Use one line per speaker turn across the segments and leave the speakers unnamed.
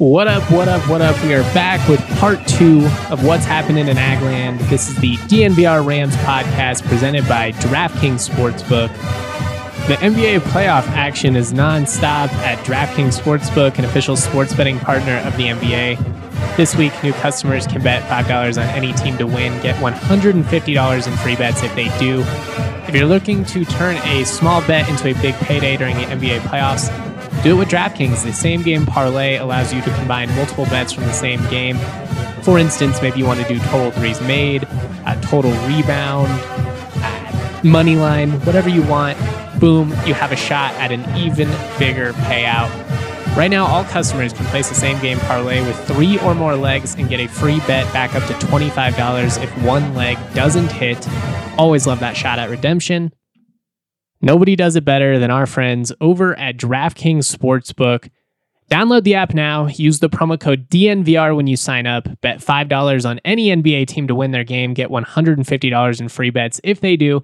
What up, what up, what up? We are back with part two of What's Happening in Agland. This is the DNVR Rams podcast presented by DraftKings Sportsbook. The NBA playoff action is nonstop at DraftKings Sportsbook, an official sports betting partner of the NBA. This week, new customers can bet $5 on any team to win, get $150 in free bets if they do. If you're looking to turn a small bet into a big payday during the NBA playoffs, do it with DraftKings. The same game parlay allows you to combine multiple bets from the same game. For instance, maybe you want to do total threes made, a total rebound, money line, whatever you want. Boom, you have a shot at an even bigger payout. Right now, all customers can place the same game parlay with three or more legs and get a free bet back up to $25 if one leg doesn't hit. Always love that shot at redemption. Nobody does it better than our friends over at DraftKings Sportsbook. Download the app now. Use the promo code DNVR when you sign up. Bet $5 on any NBA team to win their game. Get $150 in free bets if they do.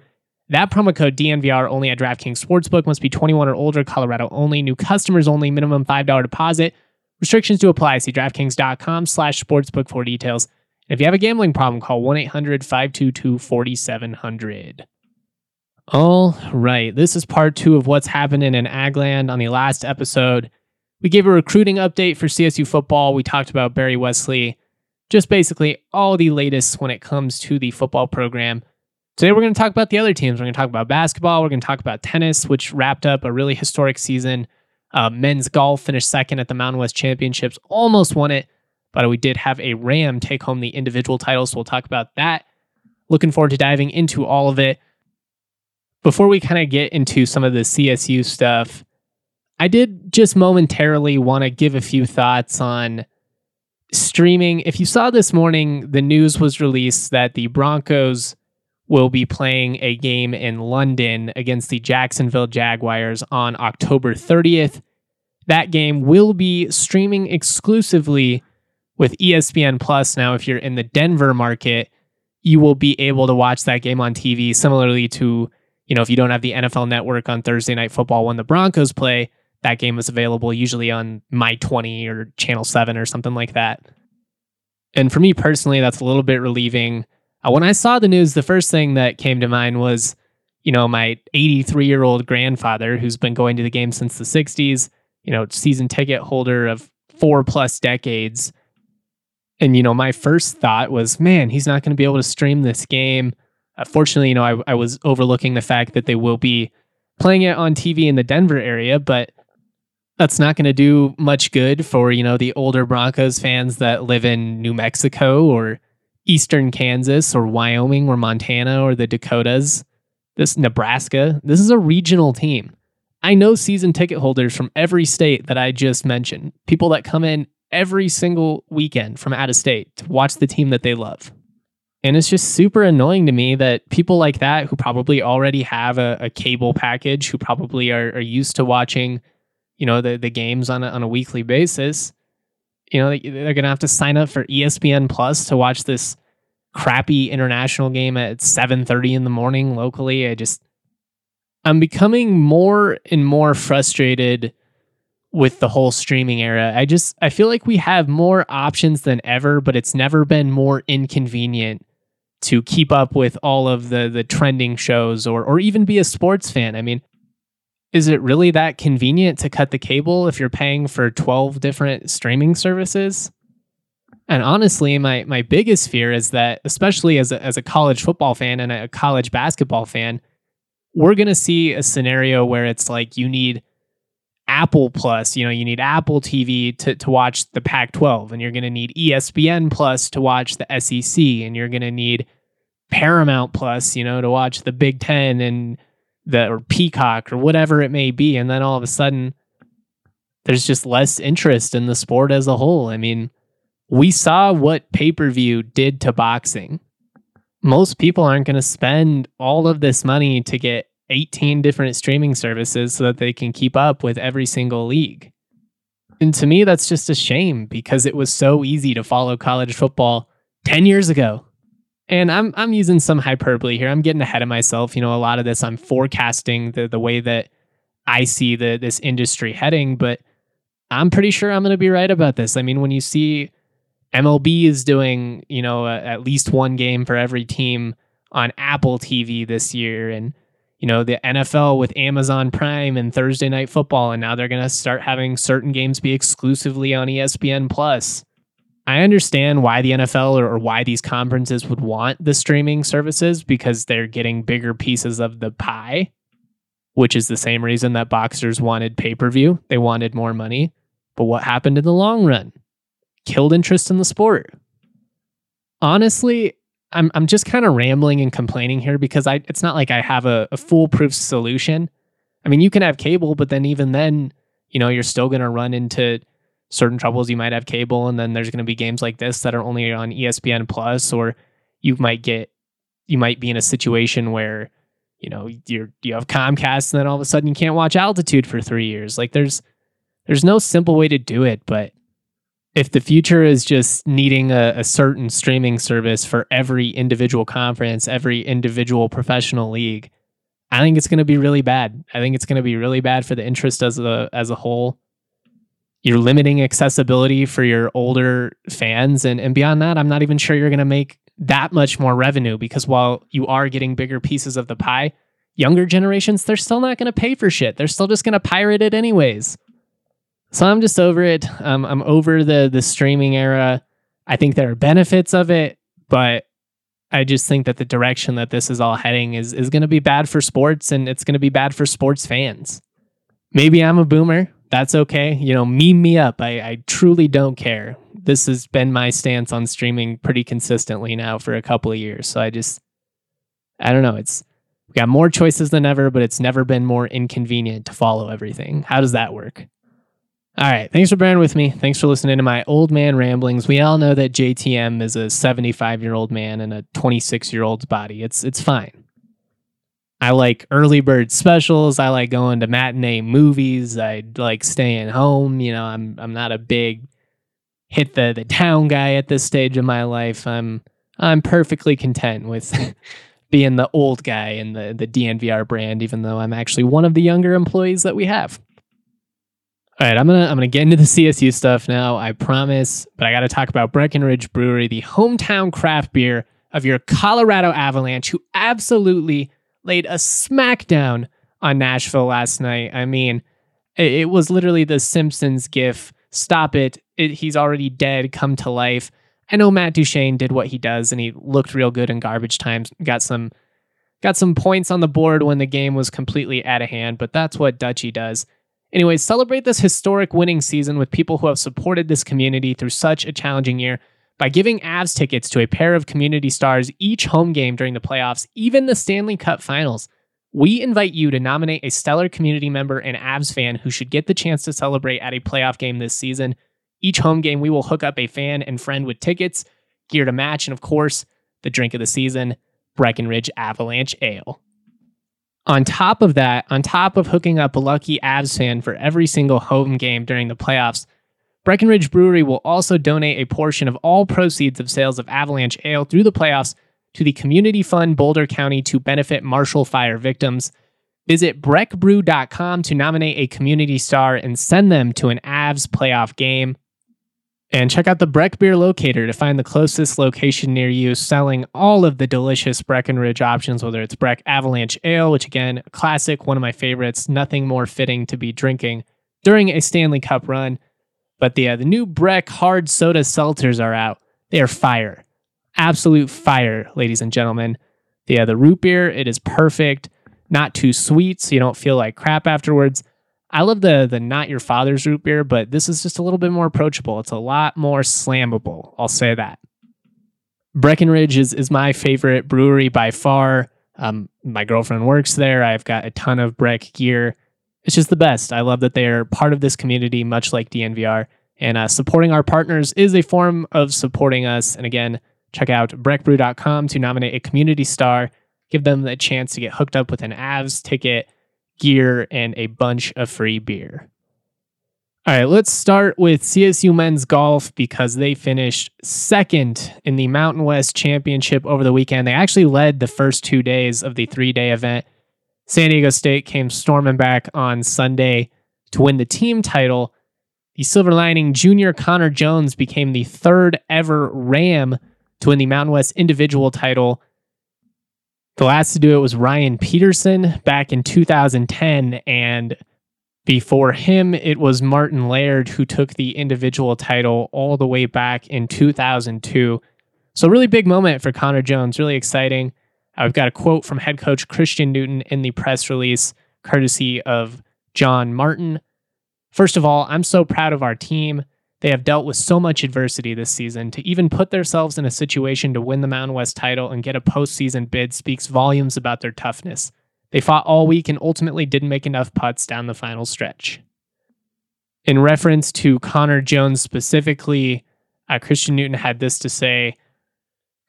That promo code DNVR only at DraftKings Sportsbook must be 21 or older, Colorado only, new customers only, minimum $5 deposit. Restrictions do apply. See DraftKings.com slash sportsbook for details. And if you have a gambling problem, call 1-800-522-4700. All right, this is part two of what's happening in Agland. On the last episode, we gave a recruiting update for CSU football. We talked about Barry Wesley, just basically all the latest when it comes to the football program. Today, we're going to talk about the other teams. We're going to talk about basketball. We're going to talk about tennis, which wrapped up a really historic season. Uh, men's golf finished second at the Mountain West Championships, almost won it, but we did have a Ram take home the individual title. So we'll talk about that. Looking forward to diving into all of it. Before we kind of get into some of the CSU stuff, I did just momentarily want to give a few thoughts on streaming. If you saw this morning, the news was released that the Broncos will be playing a game in London against the Jacksonville Jaguars on October 30th. That game will be streaming exclusively with ESPN Plus. Now, if you're in the Denver market, you will be able to watch that game on TV, similarly to, you know, if you don't have the NFL network on Thursday Night Football when the Broncos play, that game is available usually on My 20 or Channel 7 or something like that. And for me personally, that's a little bit relieving. Uh, when I saw the news, the first thing that came to mind was, you know, my 83 year old grandfather who's been going to the game since the 60s, you know, season ticket holder of four plus decades. And, you know, my first thought was, man, he's not going to be able to stream this game. Uh, fortunately, you know, I, I was overlooking the fact that they will be playing it on TV in the Denver area, but that's not going to do much good for, you know, the older Broncos fans that live in New Mexico or eastern Kansas or Wyoming or Montana or the Dakotas. This Nebraska, this is a regional team. I know season ticket holders from every state that I just mentioned, people that come in every single weekend from out of state to watch the team that they love. And it's just super annoying to me that people like that who probably already have a, a cable package, who probably are, are, used to watching, you know, the, the games on a, on a weekly basis, you know, they're going to have to sign up for ESPN Plus to watch this crappy international game at 7:30 in the morning locally. I just I'm becoming more and more frustrated with the whole streaming era. I just I feel like we have more options than ever, but it's never been more inconvenient to keep up with all of the the trending shows or or even be a sports fan. I mean, is it really that convenient to cut the cable if you're paying for 12 different streaming services? And honestly, my my biggest fear is that, especially as a, as a college football fan and a college basketball fan, we're going to see a scenario where it's like you need Apple Plus, you know, you need Apple TV to, to watch the Pac 12, and you're going to need ESPN Plus to watch the SEC, and you're going to need Paramount Plus, you know, to watch the Big Ten and the or Peacock or whatever it may be. And then all of a sudden, there's just less interest in the sport as a whole. I mean, we saw what pay per view did to boxing. Most people aren't going to spend all of this money to get 18 different streaming services so that they can keep up with every single league. And to me, that's just a shame because it was so easy to follow college football 10 years ago. And I'm I'm using some hyperbole here. I'm getting ahead of myself. You know, a lot of this I'm forecasting the the way that I see the this industry heading, but I'm pretty sure I'm going to be right about this. I mean, when you see MLB is doing, you know, uh, at least one game for every team on Apple TV this year and you know, the NFL with Amazon Prime and Thursday night football and now they're going to start having certain games be exclusively on ESPN Plus. I understand why the NFL or, or why these conferences would want the streaming services because they're getting bigger pieces of the pie, which is the same reason that boxers wanted pay-per-view. They wanted more money. But what happened in the long run? killed interest in the sport. Honestly, I'm I'm just kind of rambling and complaining here because I it's not like I have a, a foolproof solution. I mean, you can have cable, but then even then, you know, you're still going to run into certain troubles. You might have cable, and then there's going to be games like this that are only on ESPN Plus, or you might get you might be in a situation where you know you're you have Comcast, and then all of a sudden you can't watch Altitude for three years. Like there's there's no simple way to do it, but if the future is just needing a, a, certain streaming service for every individual conference, every individual professional league, I think it's going to be really bad. I think it's going to be really bad for the interest as a as a whole. You're limiting accessibility for your older fans, and and beyond that, I'm not even sure you're going to make that much more revenue because while you are getting bigger pieces of the pie, younger generations they're still not going to pay for shit. They're still just going to pirate it anyways. So I'm just over it. Um, I'm over the the streaming era. I think there are benefits of it, but I just think that the direction that this is all heading is is going to be bad for sports, and it's going to be bad for sports fans. Maybe I'm a boomer. That's okay. You know, meme me up. I, I truly don't care. This has been my stance on streaming pretty consistently now for a couple of years. So I just, I don't know. It's we got more choices than ever, but it's never been more inconvenient to follow everything. How does that work? All right. Thanks for bearing with me. Thanks for listening to my old man ramblings. We all know that JTM is a 75 year old man in a 26 year old's body. It's it's fine. I like early bird specials. I like going to matinee movies. I like staying home. You know, I'm I'm not a big hit the the town guy at this stage of my life. I'm I'm perfectly content with being the old guy in the the DNVR brand, even though I'm actually one of the younger employees that we have. All right, I'm gonna I'm gonna get into the CSU stuff now. I promise, but I got to talk about Breckenridge Brewery, the hometown craft beer of your Colorado Avalanche, who absolutely laid a smackdown on Nashville last night. I mean, it, it was literally the Simpsons gif. Stop it. it! He's already dead. Come to life. I know Matt Duchene did what he does, and he looked real good in garbage times. Got some got some points on the board when the game was completely out of hand, but that's what Dutchy does. Anyways, celebrate this historic winning season with people who have supported this community through such a challenging year by giving Avs tickets to a pair of community stars each home game during the playoffs, even the Stanley Cup finals. We invite you to nominate a stellar community member and Avs fan who should get the chance to celebrate at a playoff game this season. Each home game, we will hook up a fan and friend with tickets, gear to match, and of course, the drink of the season, Breckenridge Avalanche Ale. On top of that, on top of hooking up a lucky Avs fan for every single home game during the playoffs, Breckenridge Brewery will also donate a portion of all proceeds of sales of Avalanche Ale through the playoffs to the Community Fund Boulder County to benefit Marshall Fire victims. Visit breckbrew.com to nominate a community star and send them to an Avs playoff game. And check out the Breck Beer Locator to find the closest location near you selling all of the delicious Breckenridge options, whether it's Breck Avalanche Ale, which again, classic, one of my favorites, nothing more fitting to be drinking during a Stanley Cup run. But the uh, the new Breck hard soda seltzers are out. They are fire, absolute fire, ladies and gentlemen. The uh, the root beer it is perfect, not too sweet, so you don't feel like crap afterwards. I love the the not your father's root beer, but this is just a little bit more approachable. It's a lot more slammable. I'll say that. Breckenridge is is my favorite brewery by far. Um, my girlfriend works there. I've got a ton of Breck gear. It's just the best. I love that they are part of this community, much like DNVR. And uh, supporting our partners is a form of supporting us. And again, check out breckbrew.com to nominate a community star. Give them the chance to get hooked up with an Avs ticket, gear, and a bunch of free beer. All right, let's start with CSU men's golf because they finished second in the Mountain West Championship over the weekend. They actually led the first two days of the three day event. San Diego State came storming back on Sunday to win the team title. The Silver Lining junior Connor Jones became the third ever Ram to win the Mountain West individual title. The last to do it was Ryan Peterson back in 2010, and before him, it was Martin Laird who took the individual title all the way back in 2002. So, really big moment for Connor Jones, really exciting. I've got a quote from head coach Christian Newton in the press release, courtesy of John Martin. First of all, I'm so proud of our team. They have dealt with so much adversity this season. To even put themselves in a situation to win the Mountain West title and get a postseason bid speaks volumes about their toughness. They fought all week and ultimately didn't make enough putts down the final stretch. In reference to Connor Jones specifically, uh, Christian Newton had this to say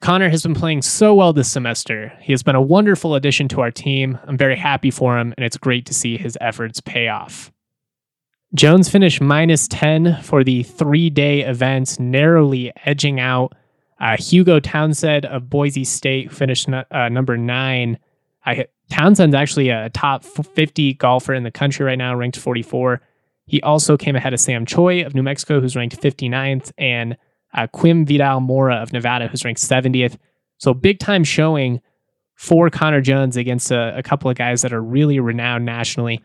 Connor has been playing so well this semester. He has been a wonderful addition to our team. I'm very happy for him, and it's great to see his efforts pay off. Jones finished minus 10 for the three day event, narrowly edging out uh, Hugo Townsend of Boise State, finished uh, number nine. I Townsend's actually a top 50 golfer in the country right now, ranked 44. He also came ahead of Sam Choi of New Mexico, who's ranked 59th, and uh, Quim Vidal Mora of Nevada, who's ranked 70th. So big time showing for Connor Jones against a, a couple of guys that are really renowned nationally.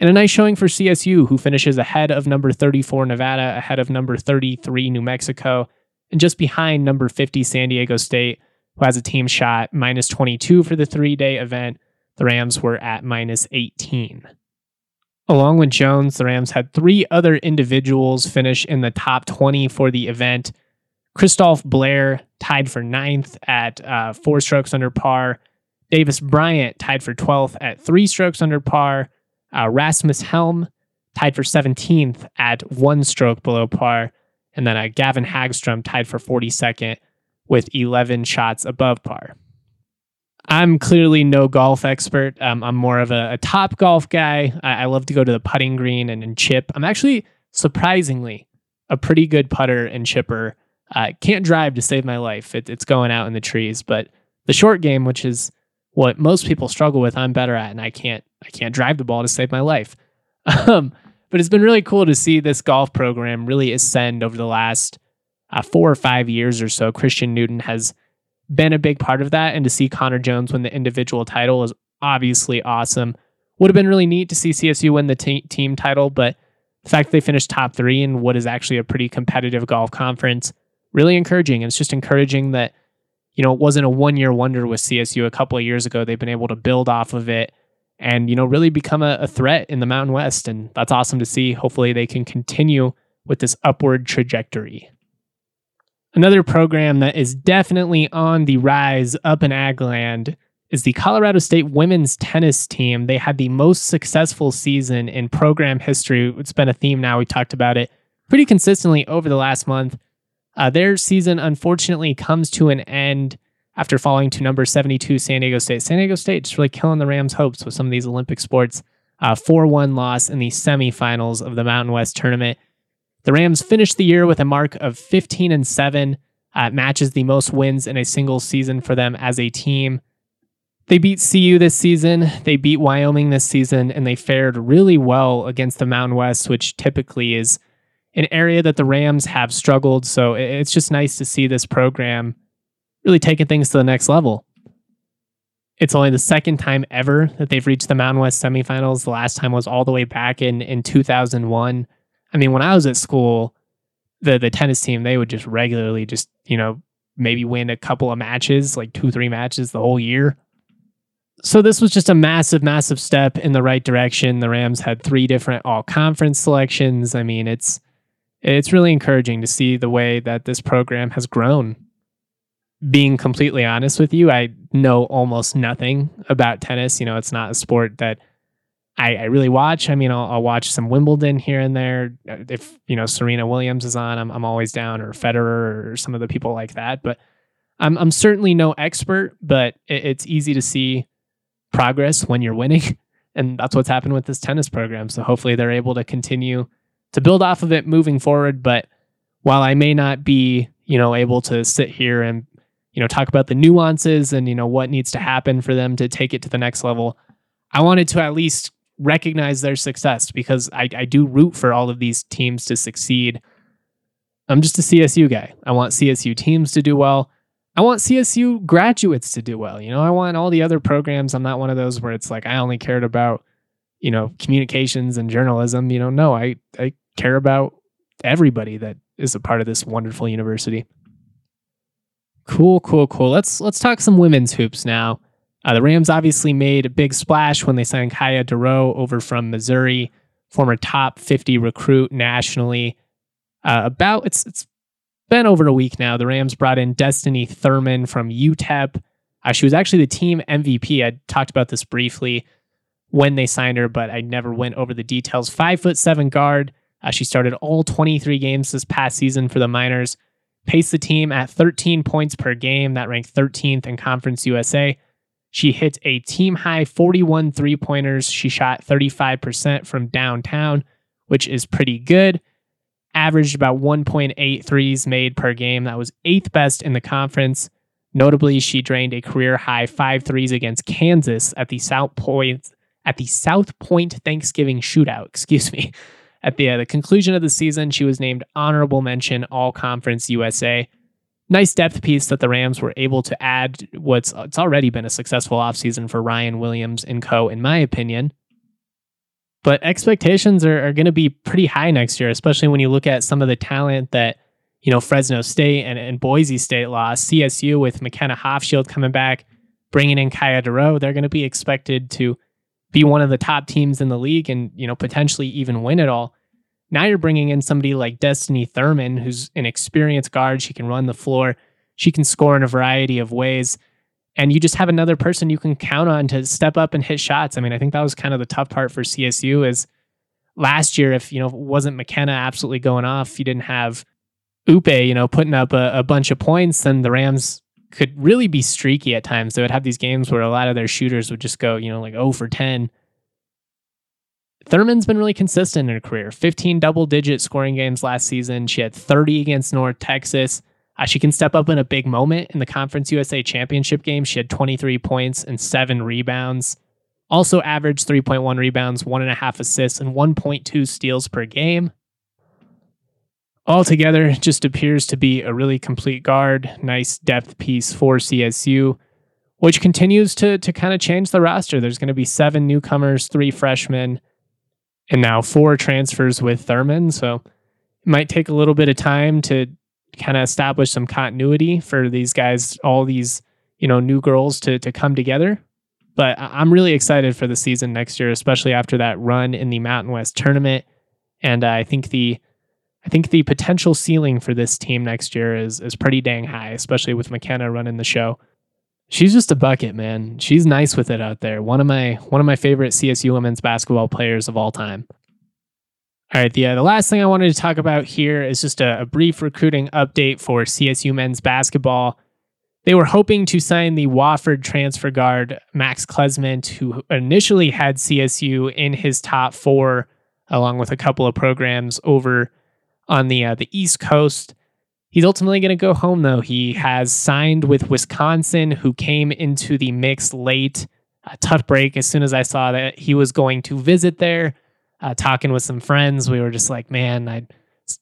And a nice showing for CSU, who finishes ahead of number 34 Nevada, ahead of number 33 New Mexico, and just behind number 50 San Diego State, who has a team shot minus 22 for the three day event the Rams were at minus 18. Along with Jones, the Rams had three other individuals finish in the top 20 for the event. Christoph Bleier tied for ninth at uh, four strokes under par. Davis Bryant tied for 12th at three strokes under par. Uh, Rasmus Helm tied for 17th at one stroke below par. And then uh, Gavin Hagstrom tied for 42nd with 11 shots above par. I'm clearly no golf expert. Um, I'm more of a, a top golf guy. I, I, love to go to the putting green and, and chip. I'm actually surprisingly a pretty good putter and chipper. Uh, can't drive to save my life. It, it's going out in the trees. But the short game, which is what most people struggle with, I'm better at, and I can't. I can't drive the ball to save my life. Um, but it's been really cool to see this golf program really ascend over the last uh, four or five years or so. Christian Newton has been a big part of that. And to see Connor Jones win the individual title is obviously awesome. Would have been really neat to see CSU win the te- team title, but the fact that they finished top three in what is actually a pretty competitive golf conference, really encouraging. And it's just encouraging that, you know, it wasn't a one year wonder with CSU a couple of years ago. They've been able to build off of it and, you know, really become a, a threat in the Mountain West. And that's awesome to see. Hopefully they can continue with this upward trajectory. Another program that is definitely on the rise up in Agland is the Colorado State women's tennis team. They had the most successful season in program history. It's been a theme now. We talked about it pretty consistently over the last month. Uh, their season, unfortunately, comes to an end after falling to number 72 San Diego State. San Diego State just really killing the Rams' hopes with some of these Olympic sports. 4 uh, 1 loss in the semifinals of the Mountain West tournament. The Rams finished the year with a mark of 15 and 7. Uh, matches the most wins in a single season for them as a team. They beat CU this season, they beat Wyoming this season, and they fared really well against the Mountain West, which typically is an area that the Rams have struggled. So it's just nice to see this program really taking things to the next level. It's only the second time ever that they've reached the Mountain West semifinals. The last time was all the way back in, in 2001. I mean, when I was at school, the the tennis team, they would just regularly just, you know, maybe win a couple of matches, like two, three matches the whole year. So this was just a massive, massive step in the right direction. The Rams had three different all conference selections. I mean, it's it's really encouraging to see the way that this program has grown. Being completely honest with you, I know almost nothing about tennis. You know, it's not a sport that I, I really watch. I mean, I'll, I'll, watch some Wimbledon here and there. Uh, if you know Serena Williams is on, I'm I'm always down, or Federer, or some of the people like that. But I'm I'm certainly no expert, but it, it's easy to see progress when you're winning, and that's what's happened with this tennis program. So hopefully they're able to continue to build off of it moving forward. But while I may not be you know able to sit here and you know talk about the nuances and you know what needs to happen for them to take it to the next level, I wanted to at least recognize their success because I, I do root for all of these teams to succeed. I'm just a CSU guy. I want CSU teams to do well. I want CSU graduates to do well. You know, I want all the other programs. I'm not one of those where it's like I only cared about, you know, communications and journalism. You know, no, I, I care about everybody that is a part of this wonderful university. Cool, cool, cool. Let's let's talk some women's hoops now. Uh, the Rams obviously made a big splash when they signed Kiya Dorroh over from Missouri, former top 50 recruit nationally. Uh, about it's it's been over a week now. The Rams brought in Destiny Thurman from UTEP. Uh, she was actually the team MVP. I talked about this briefly when they signed her, but I never went over the details. Five foot seven guard. Uh, she started all 23 games this past season for the Miners. Paced the team at 13 points per game. That ranked 13th in Conference USA. She hit a team high 41 three pointers. She shot 35% from downtown, which is pretty good. Averaged about 1.8 threes made per game. That was eighth best in the conference. Notably, she drained a career high five threes against Kansas at the South Point at the South Point Thanksgiving shootout. Excuse me. At the, uh, the conclusion of the season, she was named honorable mention All Conference USA nice depth piece that the Rams were able to add what's it's already been a successful offseason for Ryan Williams and co, in my opinion. But expectations are, are going to be pretty high next year, especially when you look at some of the talent that, you know, Fresno State and, and Boise State lost. CSU with McKenna Hofschild coming back, bringing in Kiya Dorroh, they're going to be expected to be one of the top teams in the league and, you know, potentially even win it all. Now you're bringing in somebody like Destiny Thurman, who's an experienced guard. She can run the floor, she can score in a variety of ways. And you just have another person you can count on to step up and hit shots. I mean, I think that was kind of the tough part for CSU is last year, if you know, wasn't McKenna absolutely going off, you didn't have Upe, you know, putting up a, a bunch of points, then the Rams could really be streaky at times. They would have these games where a lot of their shooters would just go, you know, like 0 for 10 Thurman's been really consistent in her career 15 double digit scoring games last season. She had 30 against North Texas. Uh, she can step up in a big moment in the Conference USA Championship game. She had 23 points and seven rebounds. Also averaged 3.1 rebounds, one and a half assists, and 1.2 steals per game. Altogether, just appears to be a really complete guard. Nice depth piece for CSU, which continues to, to kind of change the roster. There's going to be seven newcomers, three freshmen, and now four transfers with Thurman. So it might take a little bit of time to kind of establish some continuity for these guys, all these, you know, new girls to to come together. But I'm really excited for the season next year, especially after that run in the Mountain West tournament. And I think the I think the potential ceiling for this team next year is is pretty dang high, especially with McKenna running the show she's just a bucket, man. She's nice with it out there. One of my one of my favorite CSU women's basketball players of all time. All right, the uh, the last thing I wanted to talk about here is just a, a brief recruiting update for CSU men's basketball. They were hoping to sign the Wofford transfer guard Max Klesmit, who initially had CSU in his top four, along with a couple of programs over on the uh, the East Coast. He's ultimately going to go home, though. He has signed with Wisconsin, who came into the mix late. A tough break. As soon as I saw that he was going to visit there, uh, talking with some friends, we were just like, man, I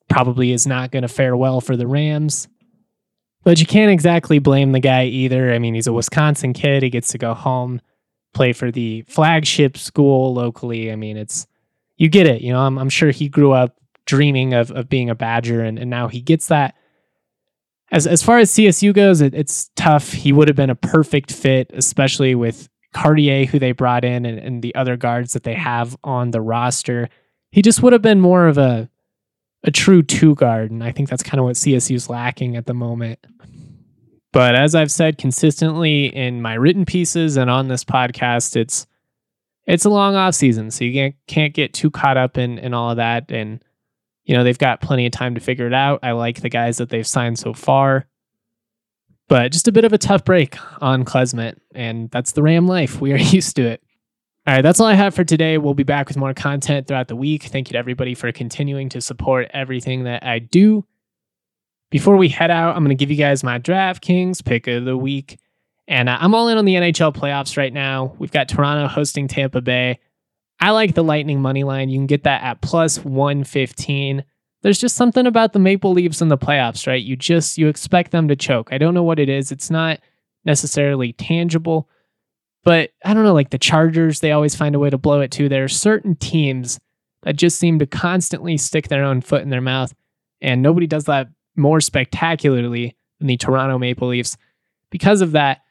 probably is not going to fare well for the Rams. But you can't exactly blame the guy either. I mean, he's a Wisconsin kid. He gets to go home, play for the flagship school locally. I mean, it's you get it. You know, I'm, I'm sure he grew up dreaming of of being a Badger, and, and now he gets that. As as far as CSU goes, it, it's tough. He would have been a perfect fit, especially with Cartier, who they brought in, and, and the other guards that they have on the roster. He just would have been more of a a true two guard, and I think that's kind of what CSU's lacking at the moment. But as I've said consistently in my written pieces and on this podcast, it's it's a long off season, so you can't can't get too caught up in in all of that. And you know they've got plenty of time to figure it out. I like the guys that they've signed so far, but just a bit of a tough break on Klesmit, and that's the Ram life. We are used to it. All right, that's all I have for today. We'll be back with more content throughout the week. Thank you to everybody for continuing to support everything that I do. Before we head out, I'm going to give you guys my DraftKings pick of the week. And uh, I'm all in on the NHL playoffs right now. We've got Toronto hosting Tampa Bay. I like the Lightning money line. You can get that at plus 115. There's just something about the Maple Leafs in the playoffs, right? You just you expect them to choke. I don't know what it is. It's not necessarily tangible, but I don't know like the Chargers, they always find a way to blow it too. There are certain teams that just seem to constantly stick their own foot in their mouth and nobody does that more spectacularly than the Toronto Maple Leafs. Because of that,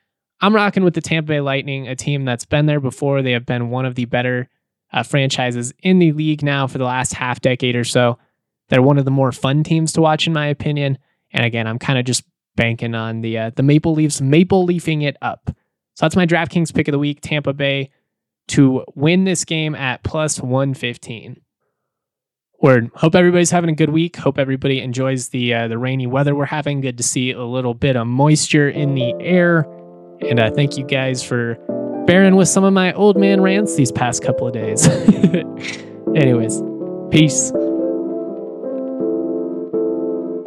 I'm rocking with the Tampa Bay Lightning, a team that's been there before. They have been one of the better uh, franchises in the league now for the last half decade or so. They're one of the more fun teams to watch, in my opinion. And again, I'm kind of just banking on the uh, the Maple Leafs maple leafing it up. So that's my DraftKings pick of the week, Tampa Bay, to win this game at plus 115. Word. Hope everybody's having a good week. Hope everybody enjoys the uh, the rainy weather we're having. Good to see a little bit of moisture in the air. And uh, thank you guys for bearing with some of my old man rants these past couple of days. Anyways, peace.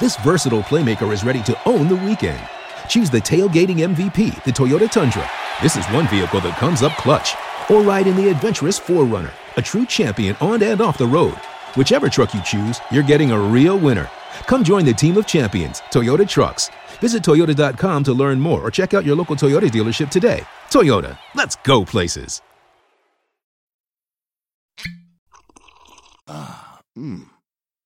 This versatile playmaker is ready to own the weekend. Choose the tailgating MVP, the Toyota Tundra. This is one vehicle that comes up clutch. Or ride in the adventurous 4Runner, a true champion on and off the road. Whichever truck you choose, you're getting a real winner. Come join the team of champions, Toyota Trucks. Visit Toyota.com to learn more or check out your local Toyota dealership today. Toyota, let's go places.
Ah, Mmm.